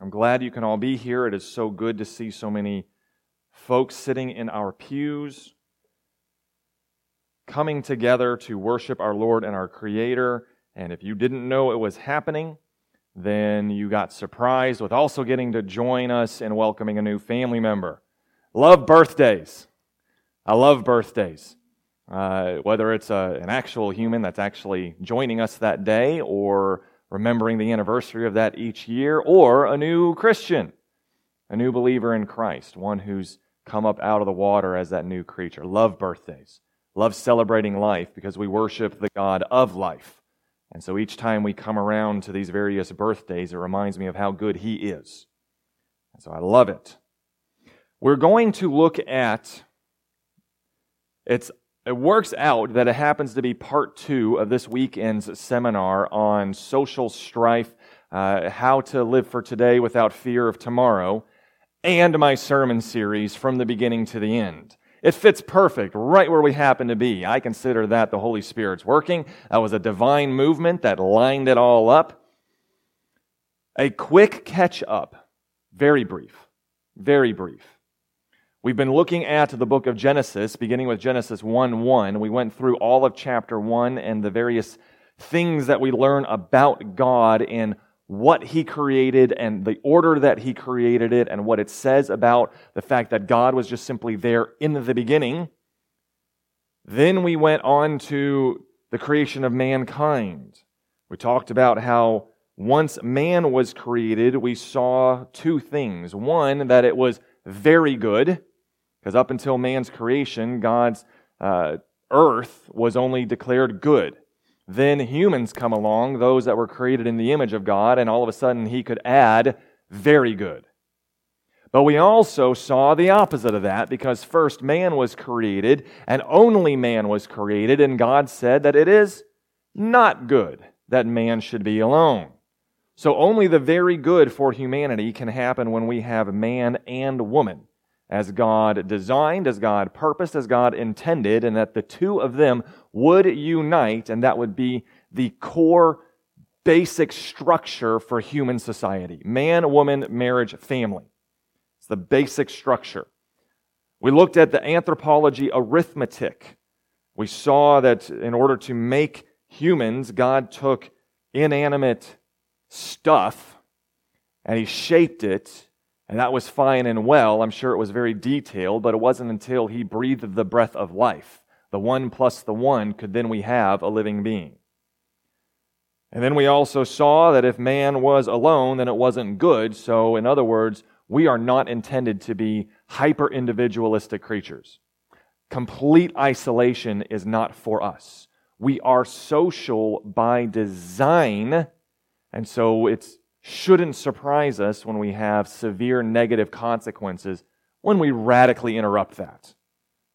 I'm glad you can all be here. It is so good to see so many folks sitting in our pews, coming together to worship our Lord and our Creator. And if you didn't know it was happening, then you got surprised with also getting to join us in welcoming a new family member. Love birthdays. I love birthdays. Uh, whether it's a, an actual human that's actually joining us that day or remembering the anniversary of that each year, or a new Christian, a new believer in Christ, one who's come up out of the water as that new creature. Love birthdays. Love celebrating life because we worship the God of life. And so each time we come around to these various birthdays, it reminds me of how good He is. And so I love it. We're going to look at it's it works out that it happens to be part two of this weekend's seminar on social strife, uh, how to live for today without fear of tomorrow, and my sermon series from the beginning to the end. It fits perfect right where we happen to be. I consider that the Holy Spirit's working. That was a divine movement that lined it all up. A quick catch up, very brief, very brief. We've been looking at the book of Genesis, beginning with Genesis 1 1. We went through all of chapter 1 and the various things that we learn about God and what He created and the order that He created it and what it says about the fact that God was just simply there in the beginning. Then we went on to the creation of mankind. We talked about how once man was created, we saw two things. One, that it was very good. Because up until man's creation, God's uh, earth was only declared good. Then humans come along, those that were created in the image of God, and all of a sudden he could add very good. But we also saw the opposite of that because first man was created and only man was created, and God said that it is not good that man should be alone. So only the very good for humanity can happen when we have man and woman as God designed, as God purposed, as God intended, and that the two of them would unite, and that would be the core basic structure for human society man, woman, marriage, family. It's the basic structure. We looked at the anthropology arithmetic. We saw that in order to make humans, God took inanimate stuff and he shaped it and that was fine and well. I'm sure it was very detailed, but it wasn't until he breathed the breath of life. The one plus the one could then we have a living being. And then we also saw that if man was alone, then it wasn't good. So, in other words, we are not intended to be hyper individualistic creatures. Complete isolation is not for us. We are social by design, and so it's shouldn't surprise us when we have severe negative consequences when we radically interrupt that.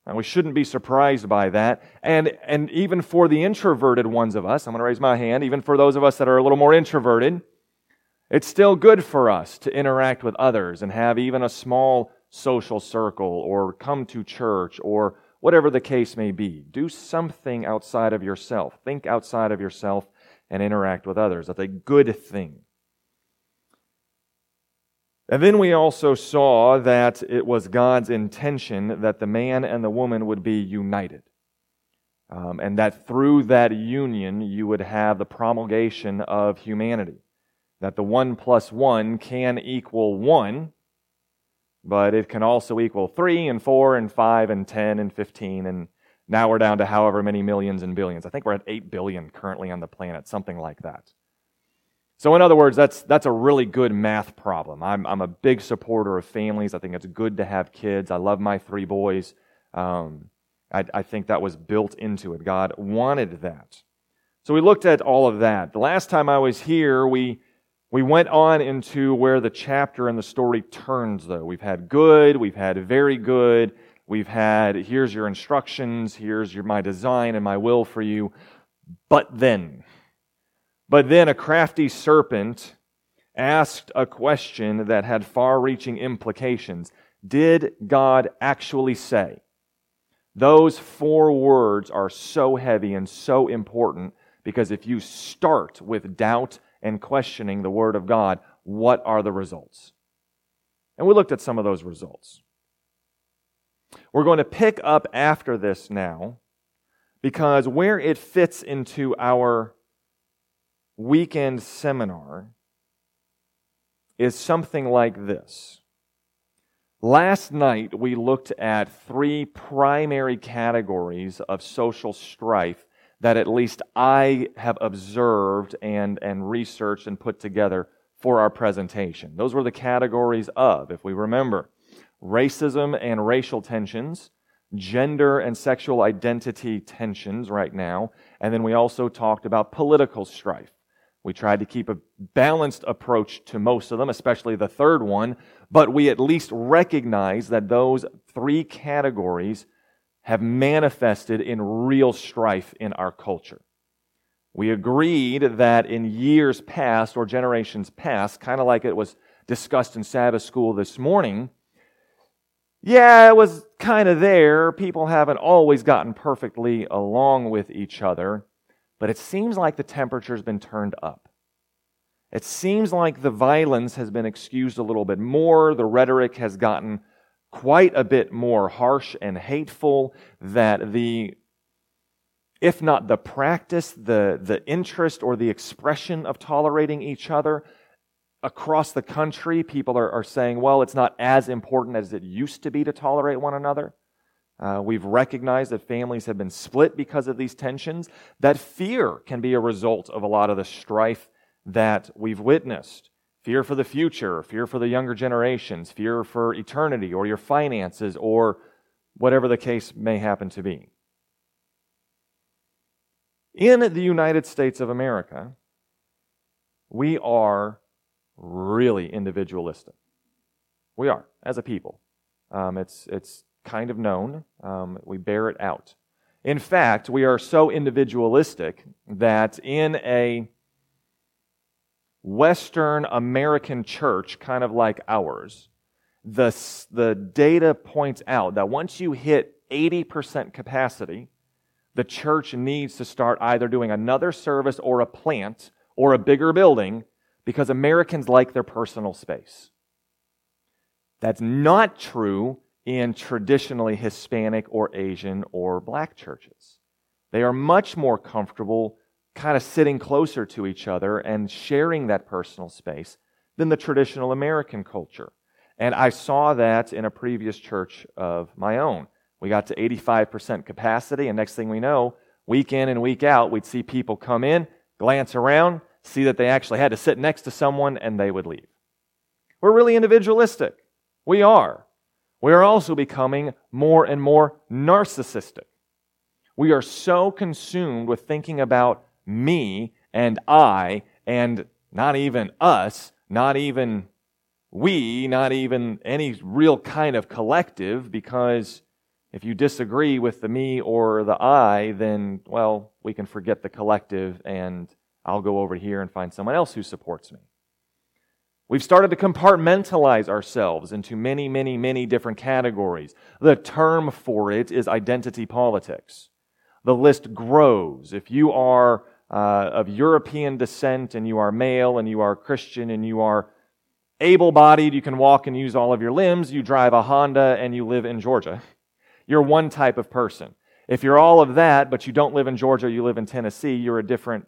And we shouldn't be surprised by that. And, and even for the introverted ones of us, I'm going to raise my hand, even for those of us that are a little more introverted, it's still good for us to interact with others and have even a small social circle or come to church or whatever the case may be. Do something outside of yourself. Think outside of yourself and interact with others. That's a good thing. And then we also saw that it was God's intention that the man and the woman would be united. Um, and that through that union, you would have the promulgation of humanity. That the one plus one can equal one, but it can also equal three and four and five and ten and fifteen. And now we're down to however many millions and billions. I think we're at eight billion currently on the planet, something like that. So, in other words, that's, that's a really good math problem. I'm, I'm a big supporter of families. I think it's good to have kids. I love my three boys. Um, I, I think that was built into it. God wanted that. So, we looked at all of that. The last time I was here, we, we went on into where the chapter and the story turns, though. We've had good, we've had very good, we've had here's your instructions, here's your, my design and my will for you. But then, but then a crafty serpent asked a question that had far reaching implications. Did God actually say? Those four words are so heavy and so important because if you start with doubt and questioning the Word of God, what are the results? And we looked at some of those results. We're going to pick up after this now because where it fits into our weekend seminar is something like this. Last night, we looked at three primary categories of social strife that at least I have observed and, and researched and put together for our presentation. Those were the categories of, if we remember, racism and racial tensions, gender and sexual identity tensions right now, and then we also talked about political strife. We tried to keep a balanced approach to most of them, especially the third one, but we at least recognize that those three categories have manifested in real strife in our culture. We agreed that in years past or generations past, kind of like it was discussed in Sabbath school this morning, yeah, it was kind of there. People haven't always gotten perfectly along with each other but it seems like the temperature's been turned up. It seems like the violence has been excused a little bit more. The rhetoric has gotten quite a bit more harsh and hateful. That the, if not the practice, the, the interest or the expression of tolerating each other across the country, people are, are saying, well, it's not as important as it used to be to tolerate one another. Uh, we've recognized that families have been split because of these tensions. That fear can be a result of a lot of the strife that we've witnessed. Fear for the future, fear for the younger generations, fear for eternity or your finances or whatever the case may happen to be. In the United States of America, we are really individualistic. We are, as a people. Um, it's, it's kind of known. Um, we bear it out. In fact, we are so individualistic that in a Western American church, kind of like ours, the, the data points out that once you hit 80% capacity, the church needs to start either doing another service or a plant or a bigger building because Americans like their personal space. That's not true in traditionally Hispanic or Asian or black churches. They are much more comfortable kind of sitting closer to each other and sharing that personal space than the traditional American culture. And I saw that in a previous church of my own. We got to 85% capacity, and next thing we know, week in and week out, we'd see people come in, glance around, see that they actually had to sit next to someone, and they would leave. We're really individualistic. We are we are also becoming more and more narcissistic. We are so consumed with thinking about me and I and not even us, not even we, not even any real kind of collective, because if you disagree with the me or the I, then, well, we can forget the collective and I'll go over here and find someone else who supports me. We've started to compartmentalize ourselves into many, many, many different categories. The term for it is identity politics. The list grows. If you are uh, of European descent and you are male and you are Christian and you are able bodied, you can walk and use all of your limbs, you drive a Honda and you live in Georgia. You're one type of person. If you're all of that, but you don't live in Georgia, you live in Tennessee, you're a different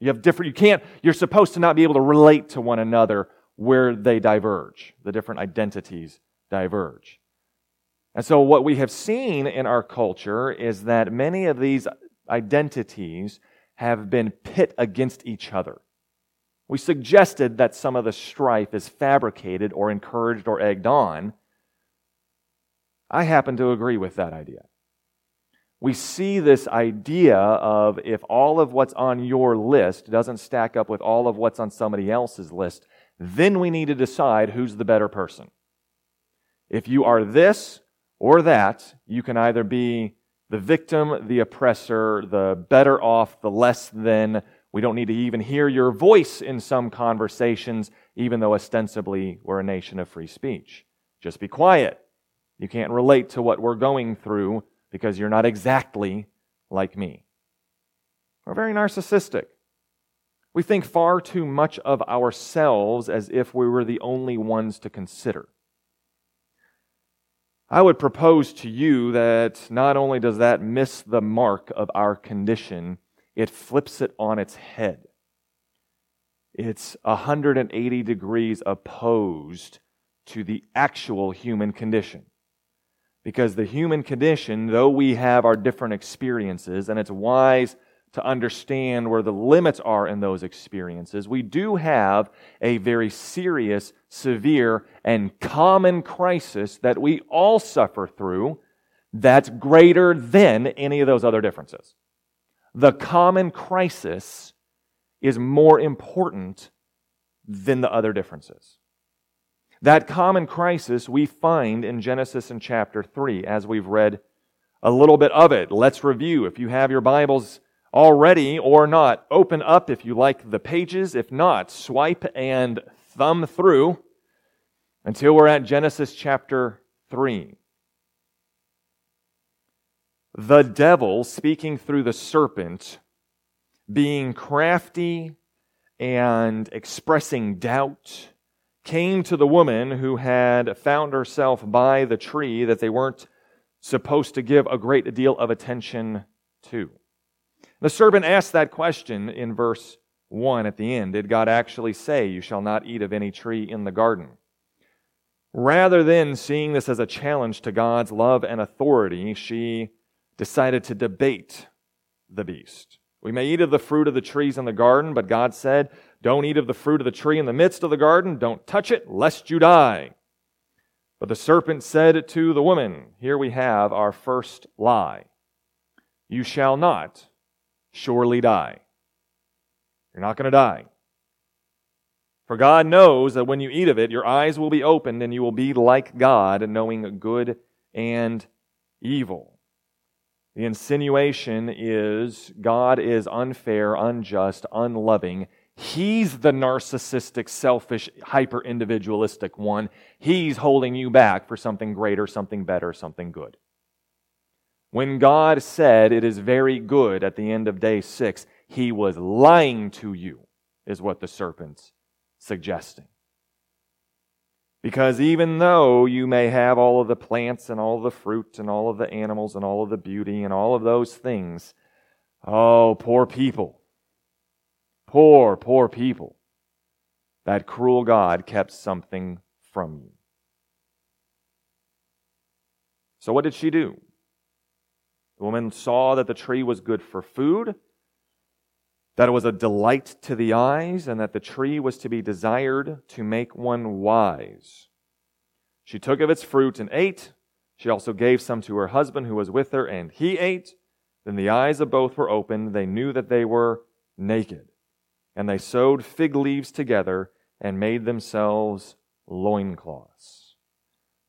you have different, you can't, you're supposed to not be able to relate to one another where they diverge. The different identities diverge. And so, what we have seen in our culture is that many of these identities have been pit against each other. We suggested that some of the strife is fabricated or encouraged or egged on. I happen to agree with that idea we see this idea of if all of what's on your list doesn't stack up with all of what's on somebody else's list, then we need to decide who's the better person. If you are this or that, you can either be the victim, the oppressor, the better off, the less than. We don't need to even hear your voice in some conversations, even though ostensibly we're a nation of free speech. Just be quiet. You can't relate to what we're going through because you're not exactly like me. We're very narcissistic. We think far too much of ourselves as if we were the only ones to consider. I would propose to you that not only does that miss the mark of our condition, it flips it on its head. It's 180 degrees opposed to the actual human condition. Because the human condition, though we have our different experiences, and it's wise to understand where the limits are in those experiences, we do have a very serious, severe, and common crisis that we all suffer through that's greater than any of those other differences. The common crisis is more important than the other differences. That common crisis we find in Genesis in chapter 3 as we've read a little bit of it. Let's review. If you have your Bibles already or not, open up if you like the pages. If not, swipe and thumb through until we're at Genesis chapter 3. The devil, speaking through the serpent, being crafty and expressing doubt came to the woman who had found herself by the tree that they weren't supposed to give a great deal of attention to. The servant asked that question in verse 1 at the end. Did God actually say, You shall not eat of any tree in the garden? Rather than seeing this as a challenge to God's love and authority, she decided to debate the beast. We may eat of the fruit of the trees in the garden, but God said, don't eat of the fruit of the tree in the midst of the garden. Don't touch it, lest you die. But the serpent said to the woman, Here we have our first lie. You shall not surely die. You're not going to die. For God knows that when you eat of it, your eyes will be opened and you will be like God, knowing good and evil. The insinuation is God is unfair, unjust, unloving, He's the narcissistic, selfish, hyper individualistic one. He's holding you back for something greater, something better, something good. When God said it is very good at the end of day six, he was lying to you, is what the serpent's suggesting. Because even though you may have all of the plants and all of the fruit and all of the animals and all of the beauty and all of those things, oh, poor people Poor, poor people. That cruel God kept something from you. So, what did she do? The woman saw that the tree was good for food, that it was a delight to the eyes, and that the tree was to be desired to make one wise. She took of its fruit and ate. She also gave some to her husband who was with her, and he ate. Then the eyes of both were opened. They knew that they were naked and they sewed fig leaves together and made themselves loincloths.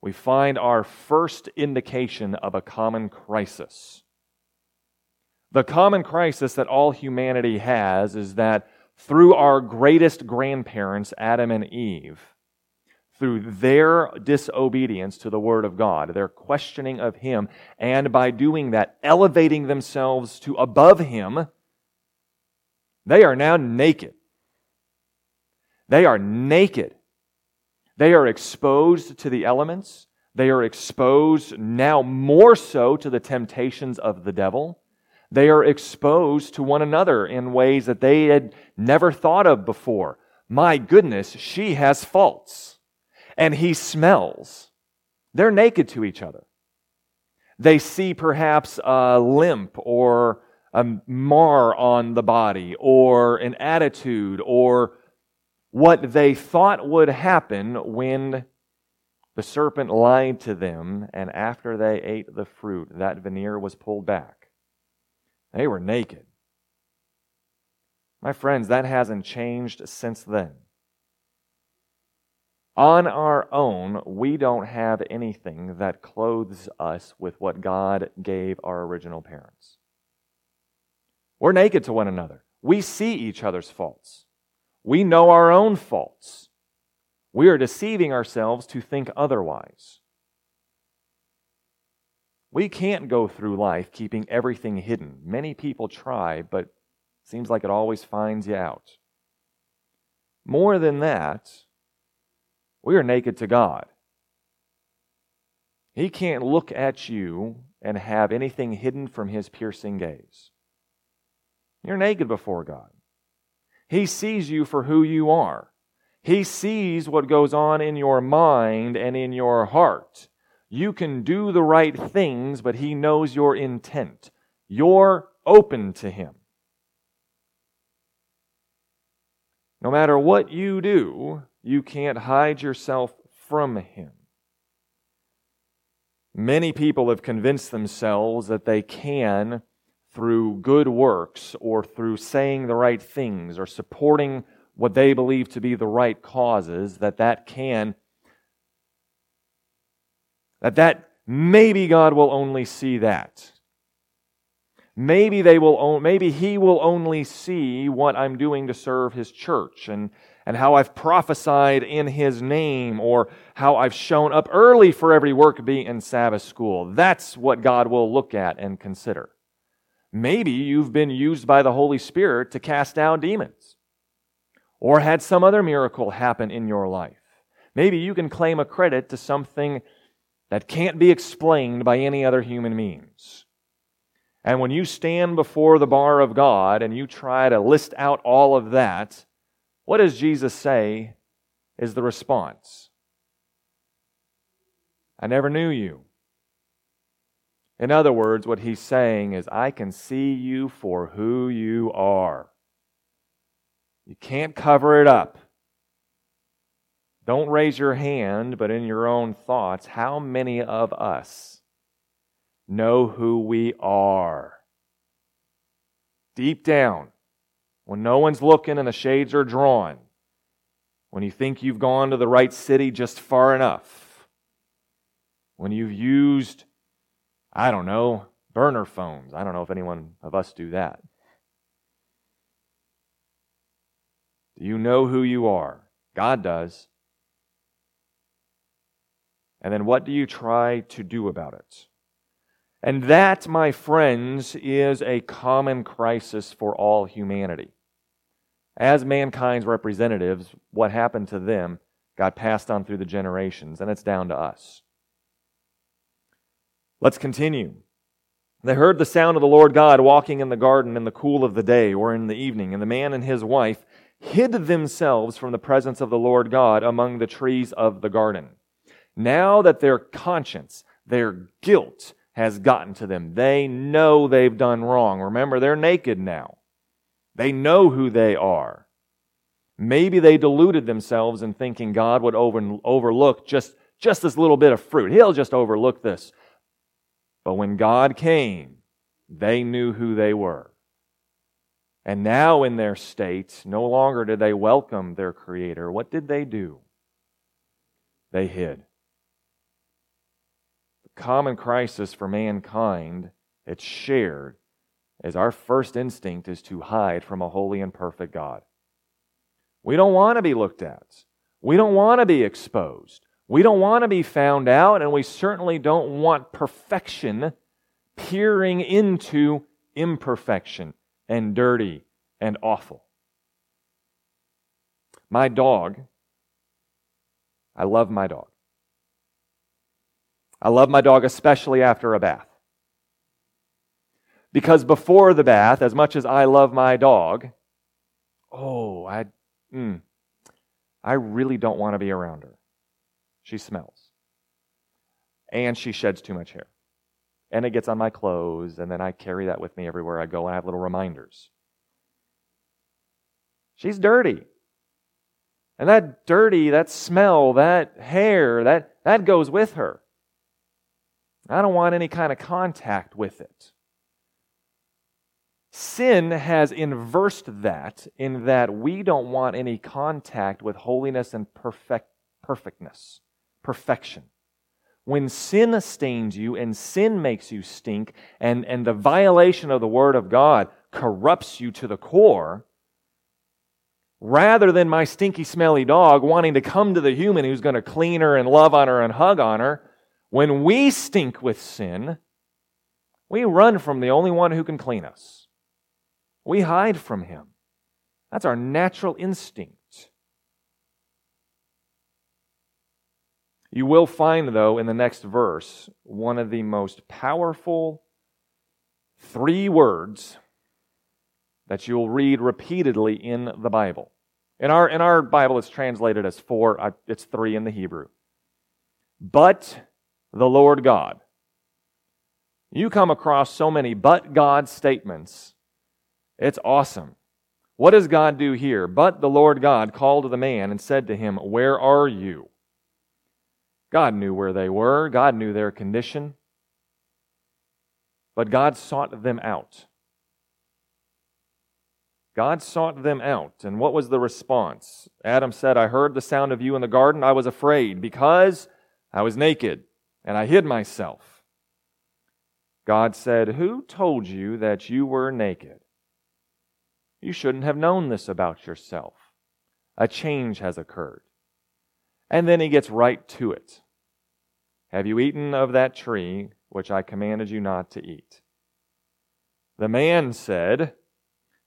We find our first indication of a common crisis. The common crisis that all humanity has is that through our greatest grandparents, Adam and Eve, through their disobedience to the Word of God, their questioning of Him, and by doing that, elevating themselves to above Him, they are now naked. They are naked. They are exposed to the elements. They are exposed now more so to the temptations of the devil. They are exposed to one another in ways that they had never thought of before. My goodness, she has faults. And he smells. They're naked to each other. They see perhaps a limp or a mar on the body or an attitude or what they thought would happen when the serpent lied to them and after they ate the fruit, that veneer was pulled back. They were naked. My friends, that hasn't changed since then. On our own, we don't have anything that clothes us with what God gave our original parents. We're naked to one another. We see each other's faults. We know our own faults. We are deceiving ourselves to think otherwise. We can't go through life keeping everything hidden. Many people try, but it seems like it always finds you out. More than that, we are naked to God. He can't look at you and have anything hidden from his piercing gaze. You're naked before God. He sees you for who you are. He sees what goes on in your mind and in your heart. You can do the right things, but He knows your intent. You're open to Him. No matter what you do, you can't hide yourself from Him. Many people have convinced themselves that they can, through good works or through saying the right things or supporting what they believe to be the right causes, that that can, that that maybe God will only see that. Maybe they will, maybe He will only see what I'm doing to serve His church and, and how I've prophesied in His name or how I've shown up early for every work bee in Sabbath school. That's what God will look at and consider. Maybe you've been used by the Holy Spirit to cast down demons or had some other miracle happen in your life. Maybe you can claim a credit to something that can't be explained by any other human means. And when you stand before the bar of God and you try to list out all of that, what does Jesus say is the response? I never knew you. In other words, what he's saying is, I can see you for who you are. You can't cover it up. Don't raise your hand, but in your own thoughts, how many of us know who we are? Deep down, when no one's looking and the shades are drawn, when you think you've gone to the right city just far enough, when you've used I don't know, burner phones. I don't know if anyone of us do that. Do you know who you are? God does. And then what do you try to do about it? And that, my friends, is a common crisis for all humanity. As mankind's representatives, what happened to them got passed on through the generations, and it's down to us. Let's continue. They heard the sound of the Lord God walking in the garden in the cool of the day or in the evening, and the man and his wife hid themselves from the presence of the Lord God among the trees of the garden. Now that their conscience, their guilt, has gotten to them, they know they've done wrong. Remember, they're naked now. They know who they are. Maybe they deluded themselves in thinking God would over, overlook just, just this little bit of fruit. He'll just overlook this. But when God came, they knew who they were. And now, in their state, no longer did they welcome their Creator. What did they do? They hid. The common crisis for mankind, it's shared, as our first instinct is to hide from a holy and perfect God. We don't want to be looked at. We don't want to be exposed. We don't want to be found out, and we certainly don't want perfection peering into imperfection and dirty and awful. My dog, I love my dog. I love my dog especially after a bath. Because before the bath, as much as I love my dog, oh, I, mm, I really don't want to be around her. She smells. And she sheds too much hair. And it gets on my clothes, and then I carry that with me everywhere I go, and I have little reminders. She's dirty. And that dirty, that smell, that hair, that, that goes with her. I don't want any kind of contact with it. Sin has inversed that in that we don't want any contact with holiness and perfect, perfectness perfection. When sin stains you and sin makes you stink, and, and the violation of the Word of God corrupts you to the core, rather than my stinky, smelly dog wanting to come to the human who's going to clean her and love on her and hug on her, when we stink with sin, we run from the only one who can clean us. We hide from him. That's our natural instinct. You will find, though, in the next verse, one of the most powerful three words that you'll read repeatedly in the Bible. In our, in our Bible, it's translated as four, it's three in the Hebrew. But the Lord God. You come across so many but God statements. It's awesome. What does God do here? But the Lord God called the man and said to him, Where are you? God knew where they were, God knew their condition. But God sought them out. God sought them out. And what was the response? Adam said, I heard the sound of you in the garden. I was afraid because I was naked and I hid myself. God said, Who told you that you were naked? You shouldn't have known this about yourself. A change has occurred. And then he gets right to it. Have you eaten of that tree which I commanded you not to eat? The man said,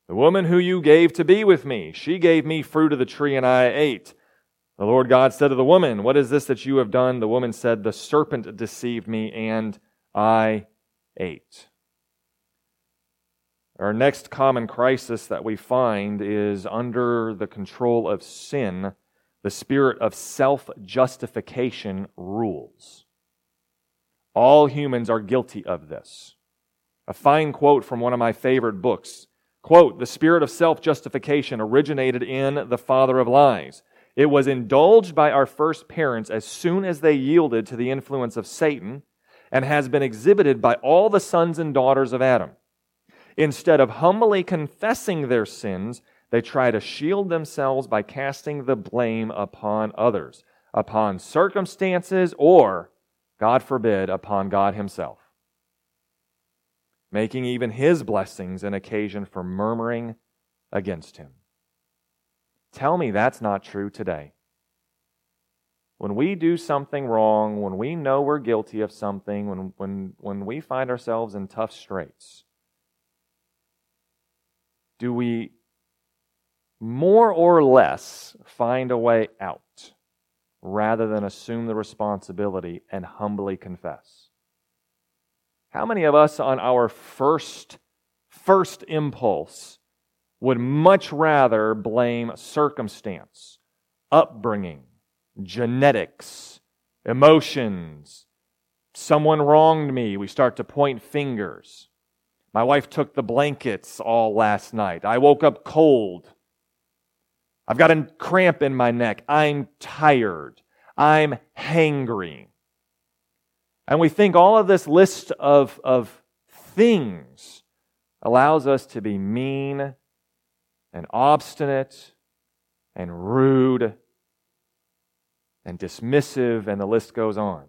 The woman who you gave to be with me, she gave me fruit of the tree and I ate. The Lord God said to the woman, What is this that you have done? The woman said, The serpent deceived me and I ate. Our next common crisis that we find is under the control of sin, the spirit of self justification rules. All humans are guilty of this. A fine quote from one of my favorite books. Quote, the spirit of self justification originated in the father of lies. It was indulged by our first parents as soon as they yielded to the influence of Satan and has been exhibited by all the sons and daughters of Adam. Instead of humbly confessing their sins, they try to shield themselves by casting the blame upon others, upon circumstances, or, God forbid, upon God Himself, making even His blessings an occasion for murmuring against Him. Tell me that's not true today. When we do something wrong, when we know we're guilty of something, when, when, when we find ourselves in tough straits, do we more or less find a way out rather than assume the responsibility and humbly confess? How many of us on our first first impulse would much rather blame circumstance, upbringing, genetics, emotions. Someone wronged me. We start to point fingers. My wife took the blankets all last night. I woke up cold. I've got a cramp in my neck. I'm tired. I'm hangry. And we think all of this list of, of things allows us to be mean and obstinate and rude and dismissive, and the list goes on.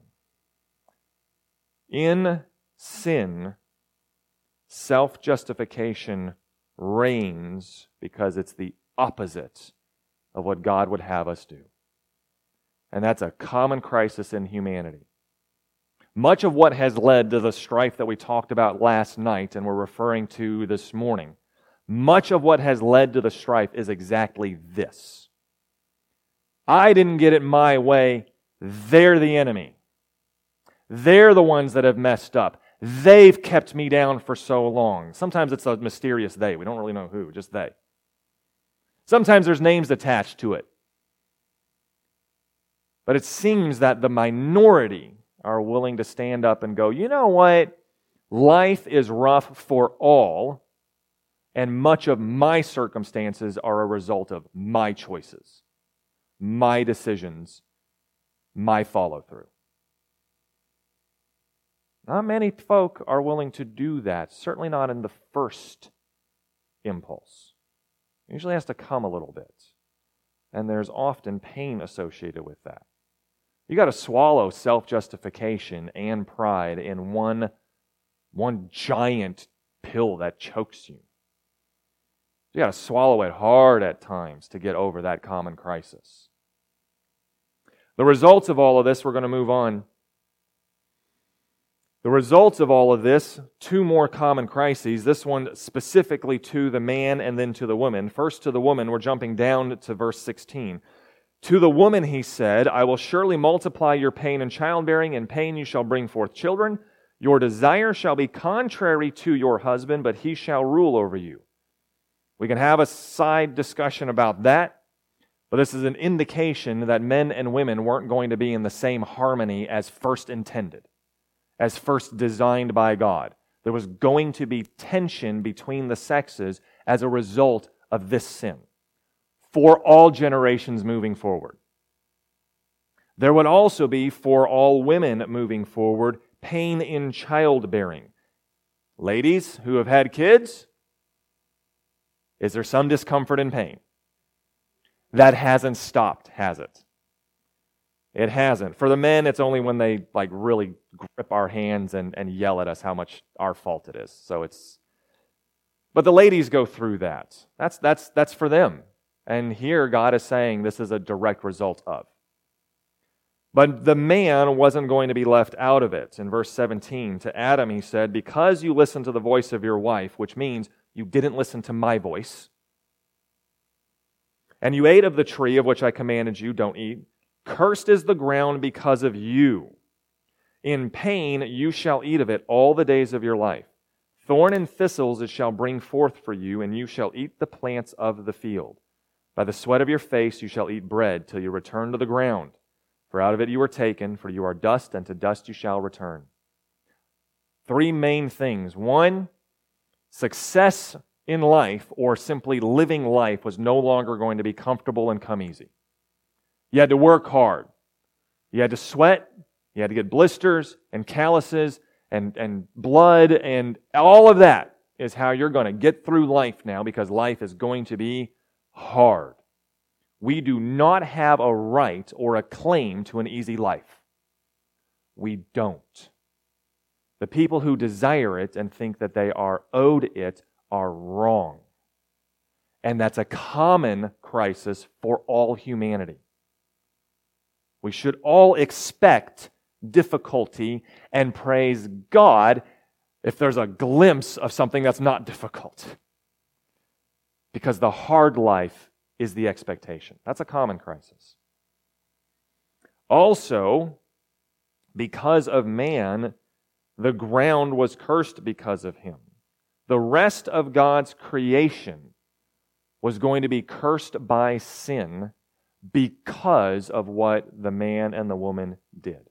In sin, self justification reigns because it's the opposite of what God would have us do. And that's a common crisis in humanity. Much of what has led to the strife that we talked about last night and we're referring to this morning, much of what has led to the strife is exactly this. I didn't get it my way. They're the enemy. They're the ones that have messed up. They've kept me down for so long. Sometimes it's a mysterious they. We don't really know who, just they. Sometimes there's names attached to it. But it seems that the minority are willing to stand up and go, you know what? Life is rough for all, and much of my circumstances are a result of my choices, my decisions, my follow through. Not many folk are willing to do that, certainly not in the first impulse. It usually has to come a little bit. And there's often pain associated with that. You got to swallow self justification and pride in one, one giant pill that chokes you. You got to swallow it hard at times to get over that common crisis. The results of all of this, we're going to move on the results of all of this, two more common crises, this one specifically to the man and then to the woman. First to the woman, we're jumping down to verse 16. To the woman he said, I will surely multiply your pain in childbearing, and pain you shall bring forth children. Your desire shall be contrary to your husband, but he shall rule over you. We can have a side discussion about that, but this is an indication that men and women weren't going to be in the same harmony as first intended, as first designed by God. There was going to be tension between the sexes as a result of this sin for all generations moving forward. There would also be, for all women moving forward, pain in childbearing. Ladies who have had kids, is there some discomfort and pain? That hasn't stopped, has it? It hasn't. For the men, it's only when they like really grip our hands and, and yell at us how much our fault it is. So it's but the ladies go through that. That's that's that's for them. And here God is saying this is a direct result of. But the man wasn't going to be left out of it. In verse 17, to Adam he said, Because you listened to the voice of your wife, which means you didn't listen to my voice, and you ate of the tree of which I commanded you, don't eat, cursed is the ground because of you. In pain you shall eat of it all the days of your life. Thorn and thistles it shall bring forth for you, and you shall eat the plants of the field. By the sweat of your face you shall eat bread till you return to the ground. For out of it you were taken, for you are dust, and to dust you shall return. Three main things. One, success in life or simply living life was no longer going to be comfortable and come easy. You had to work hard. You had to sweat. You had to get blisters and calluses and, and blood, and all of that is how you're going to get through life now because life is going to be hard. We do not have a right or a claim to an easy life. We don't. The people who desire it and think that they are owed it are wrong. And that's a common crisis for all humanity. We should all expect difficulty and praise God if there's a glimpse of something that's not difficult because the hard life is the expectation. That's a common crisis. Also, because of man, the ground was cursed because of him. The rest of God's creation was going to be cursed by sin because of what the man and the woman did.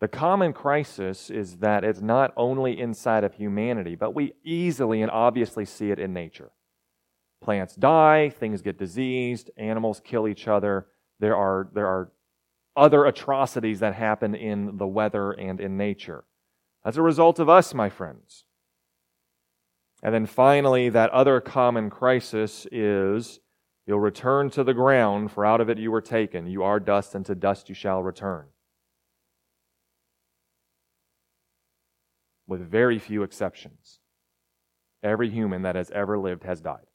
The common crisis is that it's not only inside of humanity, but we easily and obviously see it in nature. Plants die, things get diseased, animals kill each other. There are, there are other atrocities that happen in the weather and in nature. As a result of us, my friends. And then finally, that other common crisis is you'll return to the ground, for out of it you were taken. You are dust, and to dust you shall return. With very few exceptions, every human that has ever lived has died.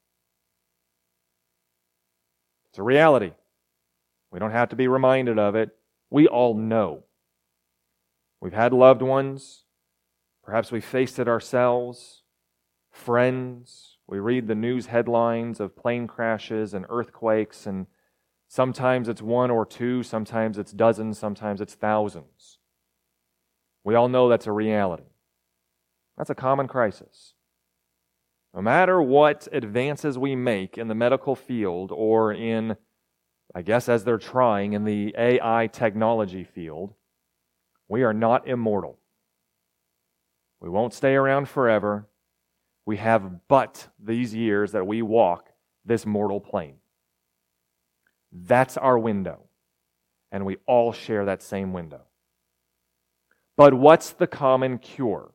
It's a reality. We don't have to be reminded of it. We all know. We've had loved ones. Perhaps we faced it ourselves. Friends. We read the news headlines of plane crashes and earthquakes, and sometimes it's one or two, sometimes it's dozens, sometimes it's thousands. We all know that's a reality. That's a common crisis. No matter what advances we make in the medical field or in, I guess, as they're trying in the AI technology field, we are not immortal. We won't stay around forever. We have but these years that we walk this mortal plane. That's our window. And we all share that same window. But what's the common cure?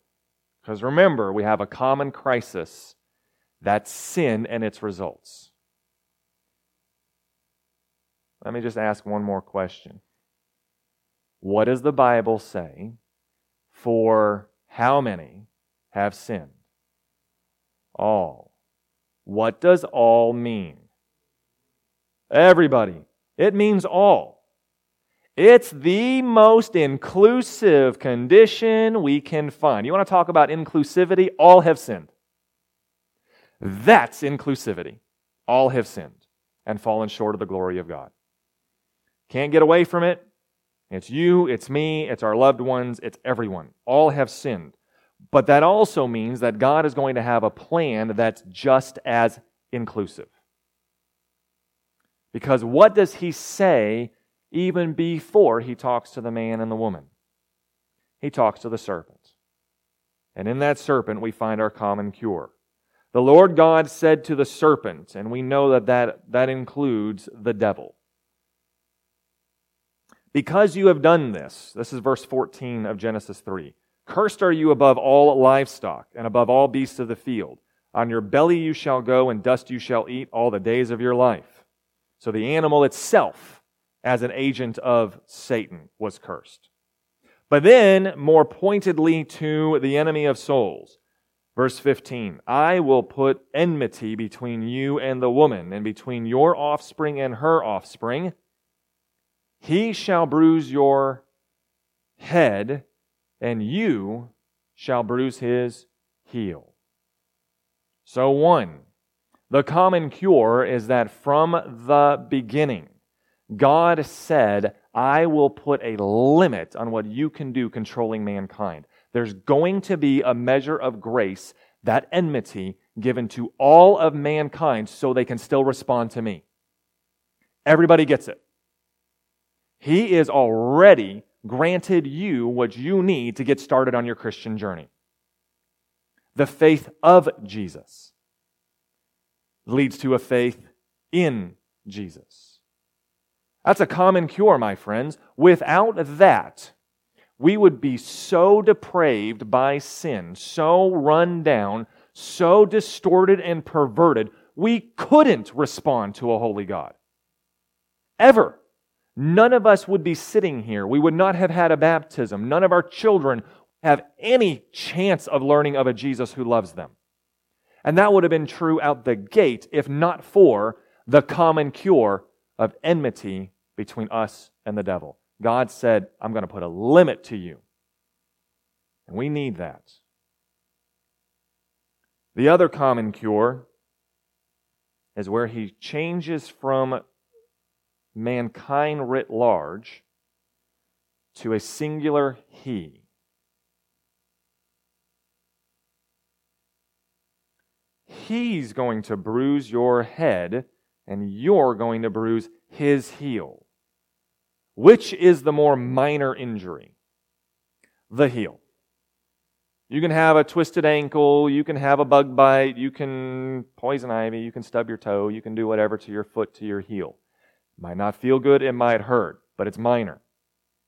Because remember, we have a common crisis that's sin and its results. Let me just ask one more question. What does the Bible say for how many have sinned? All. What does all mean? Everybody. It means all. It's the most inclusive condition we can find. You want to talk about inclusivity? All have sinned. That's inclusivity. All have sinned and fallen short of the glory of God. Can't get away from it. It's you, it's me, it's our loved ones, it's everyone. All have sinned. But that also means that God is going to have a plan that's just as inclusive. Because what does he say even before he talks to the man and the woman? He talks to the serpent. And in that serpent, we find our common cure. The Lord God said to the serpent, and we know that that, that includes the devil. Because you have done this, this is verse 14 of Genesis 3. Cursed are you above all livestock and above all beasts of the field. On your belly you shall go, and dust you shall eat all the days of your life. So the animal itself, as an agent of Satan, was cursed. But then, more pointedly to the enemy of souls, verse 15 I will put enmity between you and the woman, and between your offspring and her offspring. He shall bruise your head and you shall bruise his heel. So, one, the common cure is that from the beginning, God said, I will put a limit on what you can do controlling mankind. There's going to be a measure of grace, that enmity, given to all of mankind so they can still respond to me. Everybody gets it. He is already granted you what you need to get started on your Christian journey. The faith of Jesus leads to a faith in Jesus. That's a common cure, my friends. Without that, we would be so depraved by sin, so run down, so distorted and perverted, we couldn't respond to a holy God. Ever none of us would be sitting here. We would not have had a baptism. None of our children have any chance of learning of a Jesus who loves them. And that would have been true out the gate if not for the common cure of enmity between us and the devil. God said, I'm going to put a limit to you. And we need that. The other common cure is where he changes from mankind writ large to a singular he. He's going to bruise your head, and you're going to bruise his heel. Which is the more minor injury? The heel. You can have a twisted ankle, you can have a bug bite, you can poison ivy, you can stub your toe, you can do whatever to your foot, to your heel. Might not feel good, it might hurt, but it's minor.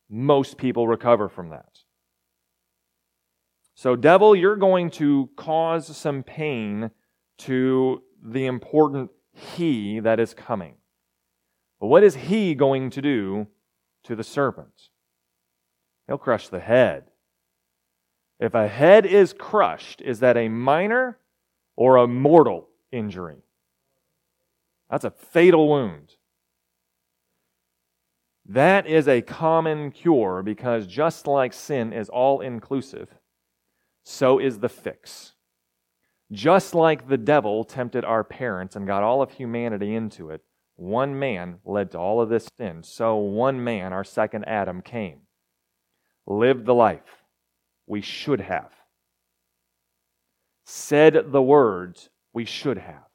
Most people recover from that. So, devil, you're going to cause some pain to the important he that is coming. But what is he going to do to the serpent? He'll crush the head. If a head is crushed, is that a minor or a mortal injury? That's a fatal wound. That is a common cure because just like sin is all inclusive, so is the fix. Just like the devil tempted our parents and got all of humanity into it, one man led to all of this sin. So one man, our second Adam, came, lived the life we should have, said the words we should have,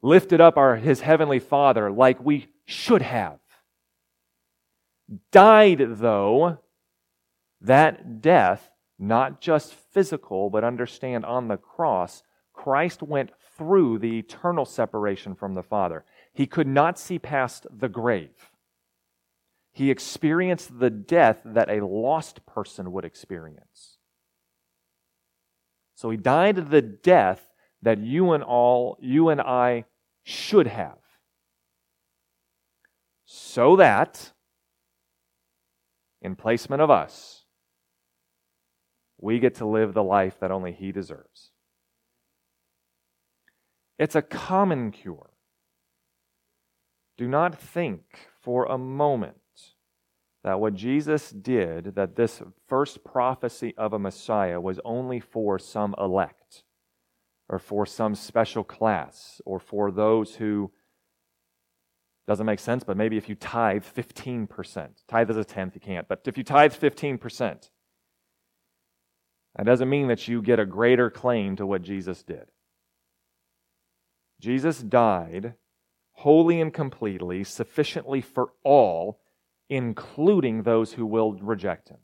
lifted up our, his heavenly Father like we should have died, though, that death, not just physical, but understand on the cross, Christ went through the eternal separation from the Father. He could not see past the grave. He experienced the death that a lost person would experience. So he died the death that you and all, you and I should have. So that in placement of us, we get to live the life that only He deserves. It's a common cure. Do not think for a moment that what Jesus did, that this first prophecy of a Messiah was only for some elect, or for some special class, or for those who Doesn't make sense, but maybe if you tithe 15%, tithe is a tenth, you can't, but if you tithe 15%, that doesn't mean that you get a greater claim to what Jesus did. Jesus died wholly and completely, sufficiently for all, including those who will reject him.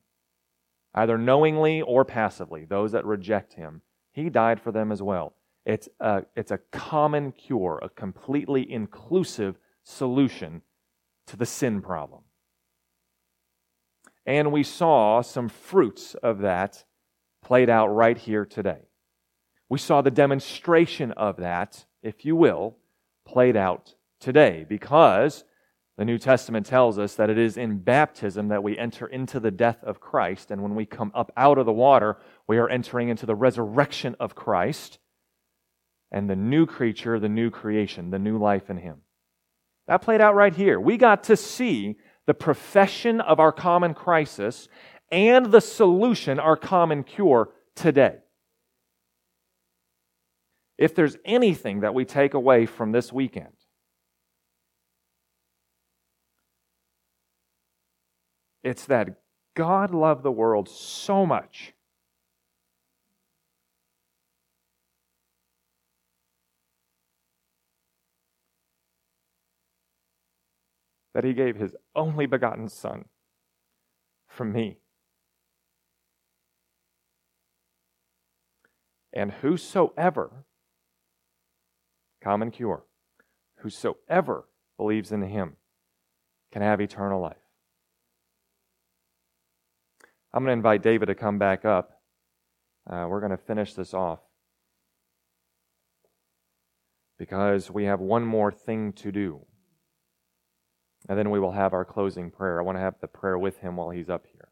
Either knowingly or passively, those that reject him, he died for them as well. It's a, it's a common cure, a completely inclusive solution to the sin problem. And we saw some fruits of that played out right here today. We saw the demonstration of that, if you will, played out today because the New Testament tells us that it is in baptism that we enter into the death of Christ. And when we come up out of the water, we are entering into the resurrection of Christ and the new creature, the new creation, the new life in Him. That played out right here. We got to see the profession of our common crisis and the solution, our common cure, today. If there's anything that we take away from this weekend, it's that God loved the world so much that he gave his only begotten Son for me. And whosoever, common cure, whosoever believes in him can have eternal life. I'm going to invite David to come back up. Uh, we're going to finish this off because we have one more thing to do. And then we will have our closing prayer. I want to have the prayer with him while he's up here.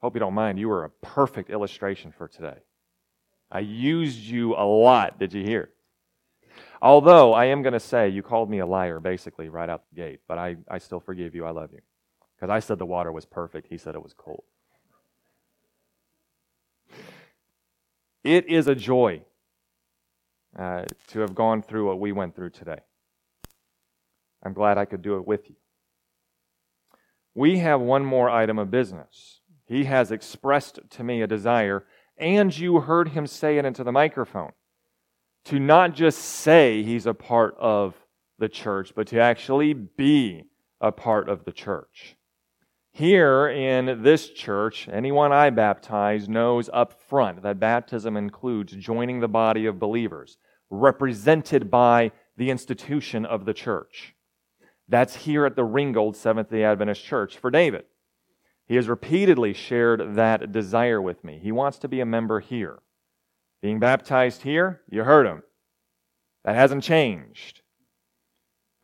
Hope you don't mind. You were a perfect illustration for today. I used you a lot. Did you hear? Although I am going to say you called me a liar basically right out the gate, but I, I still forgive you. I love you. Because I said the water was perfect. He said it was cold. It is a joy uh, to have gone through what we went through today. I'm glad I could do it with you. We have one more item of business. He has expressed to me a desire, and you heard him say it into the microphone, to not just say he's a part of the church, but to actually be a part of the church. Here in this church, anyone I baptize knows up front that baptism includes joining the body of believers, represented by the institution of the church. That's here at the Ringgold Seventh day Adventist Church for David. He has repeatedly shared that desire with me. He wants to be a member here. Being baptized here, you heard him. That hasn't changed.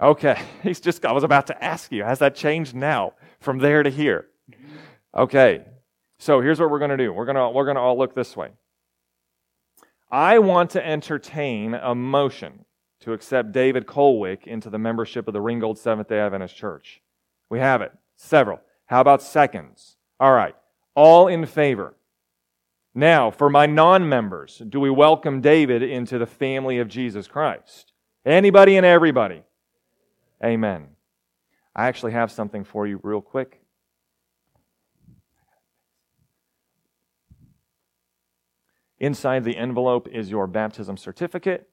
Okay, he's just, I was about to ask you, has that changed now? from there to here. Okay, so here's what we're going to do. We're going to we're going to all look this way. I want to entertain a motion to accept David Colwick into the membership of the Ringgold Seventh day Adventist Church. We have it. Several. How about seconds? All right. All in favor. Now, for my non members, do we welcome David into the family of Jesus Christ? Anybody and everybody? Amen. I actually have something for you real quick. Inside the envelope is your baptism certificate,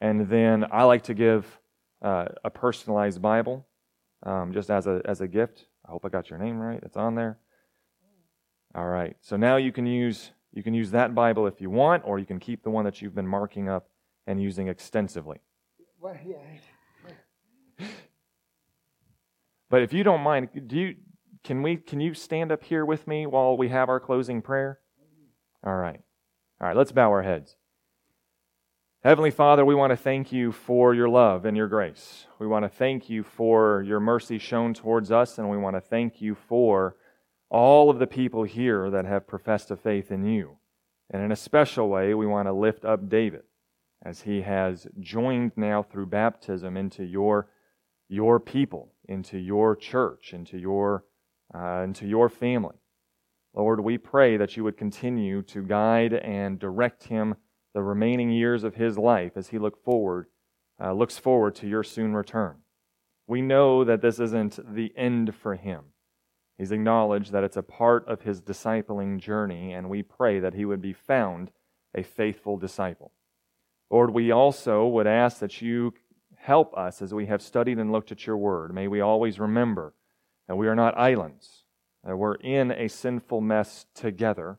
and then I like to give uh, a personalized Bible um, just as a, as a gift. I hope I got your name right. It's on there. All right. So now you can use you can use that Bible if you want, or you can keep the one that you've been marking up and using extensively. Well, yeah. But if you don't mind, do you can we can you stand up here with me while we have our closing prayer? All right. All right, let's bow our heads. Heavenly Father, we want to thank you for your love and your grace. We want to thank you for your mercy shown towards us, and we want to thank you for all of the people here that have professed a faith in you. And in a special way, we want to lift up David as he has joined now through baptism into your, your people into your church, into your, uh, into your family. Lord, we pray that you would continue to guide and direct him the remaining years of his life as he look forward, uh, looks forward to your soon return. We know that this isn't the end for him. He's acknowledged that it's a part of his discipling journey, and we pray that he would be found a faithful disciple. Lord, we also would ask that you help us as we have studied and looked at your word. May we always remember that we are not islands, that we're in a sinful mess together,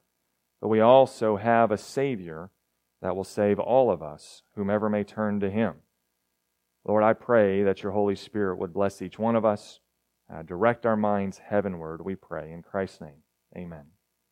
but we also have a Savior that will save all of us, whomever may turn to him. Lord, I pray that your Holy Spirit would bless each one of us, uh, direct our minds heavenward, we pray. In Christ's name, amen.